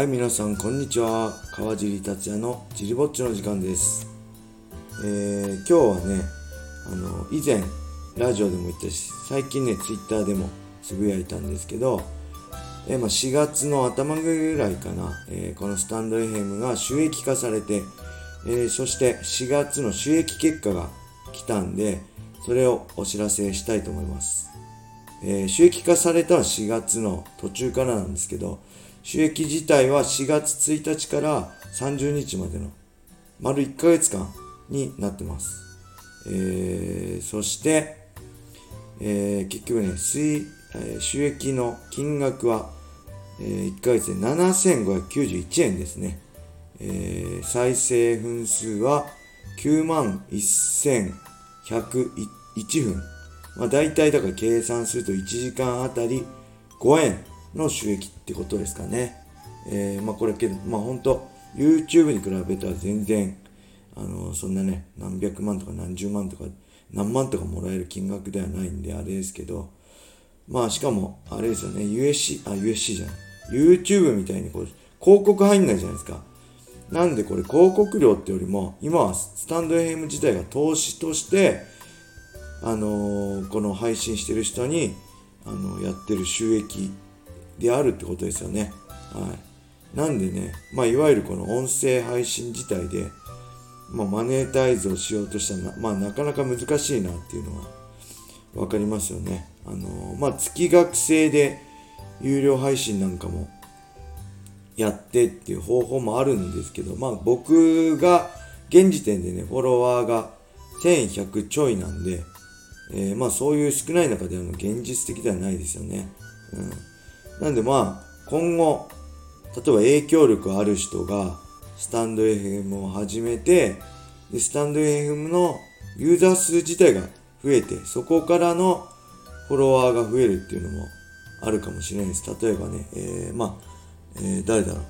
はい、皆さん、こんにちは。川尻達也のジリぼっちの時間です。えー、今日はね、あの、以前、ラジオでも言ったし、最近ね、ツイッターでもつぶやいたんですけど、えーまあ、4月の頭ぐらいかな、えーこのスタンド FM が収益化されて、えそして4月の収益結果が来たんで、それをお知らせしたいと思います。えー収益化されたは4月の途中からなんですけど、収益自体は4月1日から30日までの丸1ヶ月間になってます。えーそして、えー結局ね、水えー収益の金額は、え1ヶ月で7591円ですね。えー再生分数は9万1101分。まあ、大体だから計算すると1時間あたり5円の収益ってことですかね。えーまあこれけど、まあ本当 YouTube に比べたら全然、あのそんなね、何百万とか何十万とか何万とかもらえる金額ではないんであれですけど、まあしかも、あれですよね、USC、あ、USC じゃない。YouTube みたいにこう、広告入んないじゃないですか。なんでこれ広告料ってよりも、今はスタンド FM 自体が投資として、あのこの配信してる人に、あのやってる収益であるってことですよね。はい。なんでね、まあいわゆるこの音声配信自体で、まあマネタイズをしようとしたら、まあなかなか難しいなっていうのはわかりますよね。あのまあ月額制で有料配信なんかもやってっていう方法もあるんですけど、まあ僕が現時点でね、フォロワーが1100ちょいなんで、えーまあそういう少ない中での現実的ではないですよね。うん。なんでまあ今後、例えば影響力ある人がスタンド FM を始めて、で、スタンド FM のユーザー数自体が増えて、そこからのフォロワーが増えるっていうのもあるかもしれないです。例えばね、えー、まあ、えー誰だろう。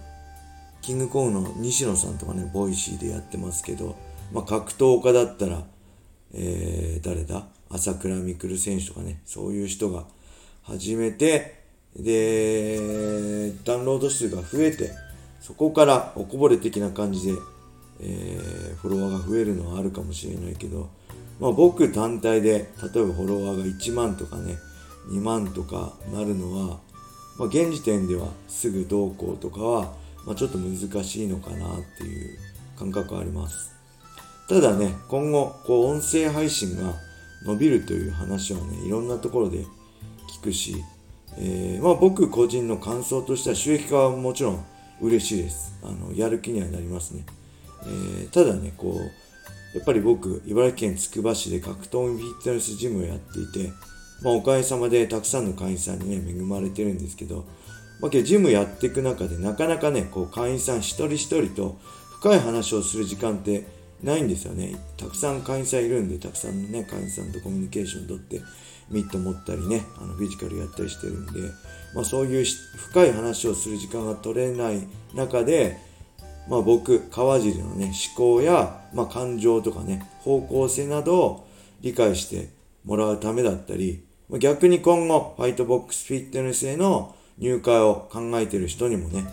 キングコングの西野さんとかね、 Voicy でやってますけど、まあ、格闘家だったら、えー、誰だ？朝倉未来選手とかね、そういう人が始めて、で、ダウンロード数が増えて、そこからおこぼれ的な感じで、えーフォロワーが増えるのはあるかもしれないけど、まあ、僕単体で、例えばフォロワーが1万とかね、2万とかなるのは、まあ、現時点ではすぐどうこうとかは、まあ、ちょっと難しいのかなっていう感覚はあります。ただね、今後、こう、音声配信が伸びるという話はね、いろんなところで聞くし、えーまあ僕個人の感想としては収益化はもちろん嬉しいです。あの、やる気にはなりますね。えーただね、こう、やっぱり僕、茨城県つくば市で格闘技フィットネスジムをやっていて、まあおかげさまでたくさんの会員さんにね、恵まれてるんですけど、まあジムやっていく中でなかなかね、こう会員さん一人一人と深い話をする時間ってないんですよね。たくさん会員さんいるんで、たくさんのね、会員さんとコミュニケーション取って、ミット持ったりね、あのフィジカルやったりしてるんで、まあそういう深い話をする時間が取れない中で、まあ僕、川尻のね、思考や、まあ感情とかね、方向性などを理解してもらうためだったり、逆に今後、ファイトボックスフィットネスへの入会を考えている人にもね、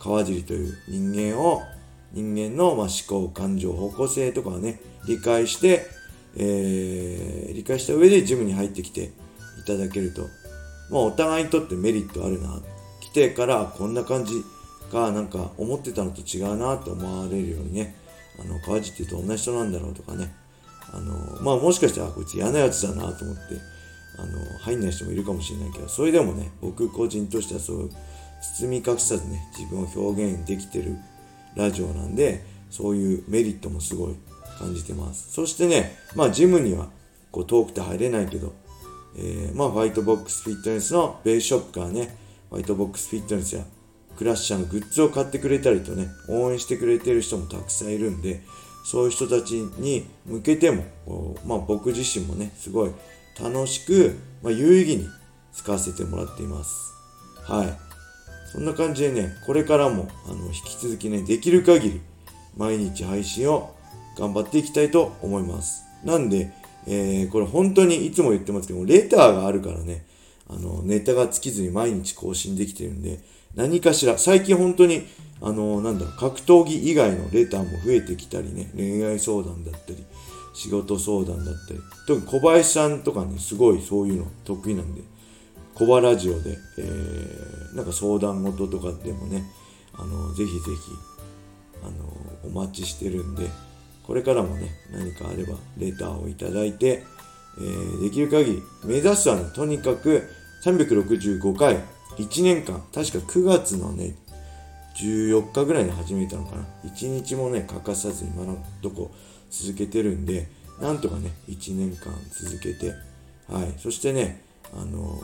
川尻という人間を、人間のま思考、感情、方向性とかをね、理解して、えー理解した上でジムに入ってきていただけると、まあお互いにとってメリットあるな。来てからこんな感じがなんか思ってたのと違うなと思われるようにね、あの、川地って言うと同じ人なんだろうとかね、あの、まあもしかしたらこいつ嫌なやつだなと思って、あの、入んない人もいるかもしれないけど、それでもね、僕個人としてはそう、包み隠さずね、自分を表現できてるラジオなんで、そういうメリットもすごい感じてます。そしてね、まあジムにはこう遠くて入れないけど、えーまあファイトボックスフィットネスのベースショップからね、ファイトボックスフィットネスやクラッシャーのグッズを買ってくれたりとね、応援してくれてる人もたくさんいるんで、そういう人たちに向けても、まあ僕自身もね、すごい楽しく、まあ有意義に使わせてもらっています。はい。そんな感じでね、これからも、あの、引き続きね、できる限り、毎日配信を頑張っていきたいと思います。なんで、えーこれ本当にいつも言ってますけども、レターがあるからね、あの、ネタが尽きずに毎日更新できてるんで、何かしら、最近本当に、あのなんだろ格闘技以外のレターも増えてきたりね恋愛相談だったり仕事相談だったり特に小林さんとかねすごいそういうの得意なんで小葉ラジオで、えー、なんか相談事とかでもねあのぜひぜひあのお待ちしてるんでこれからもね何かあればレターをいただいて、えー、できる限り目指すはねとにかく365回1年間確か9月のね14日ぐらいに始めたのかな。1日もね欠かさず今のとこ続けてるんでなんとかね1年間続けてはい。そしてねあの、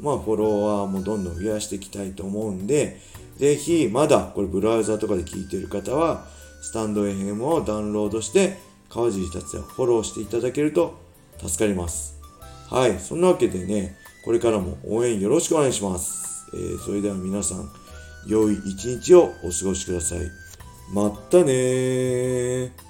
まあフォロワーもどんどん増やしていきたいと思うんでぜひまだこれブラウザとかで聞いてる方はスタンド FM をダウンロードして川尻達也フォローしていただけると助かります。はいそんなわけでねこれからも応援よろしくお願いします、えー、それでは皆さん良い一日をお過ごしください。まったねー。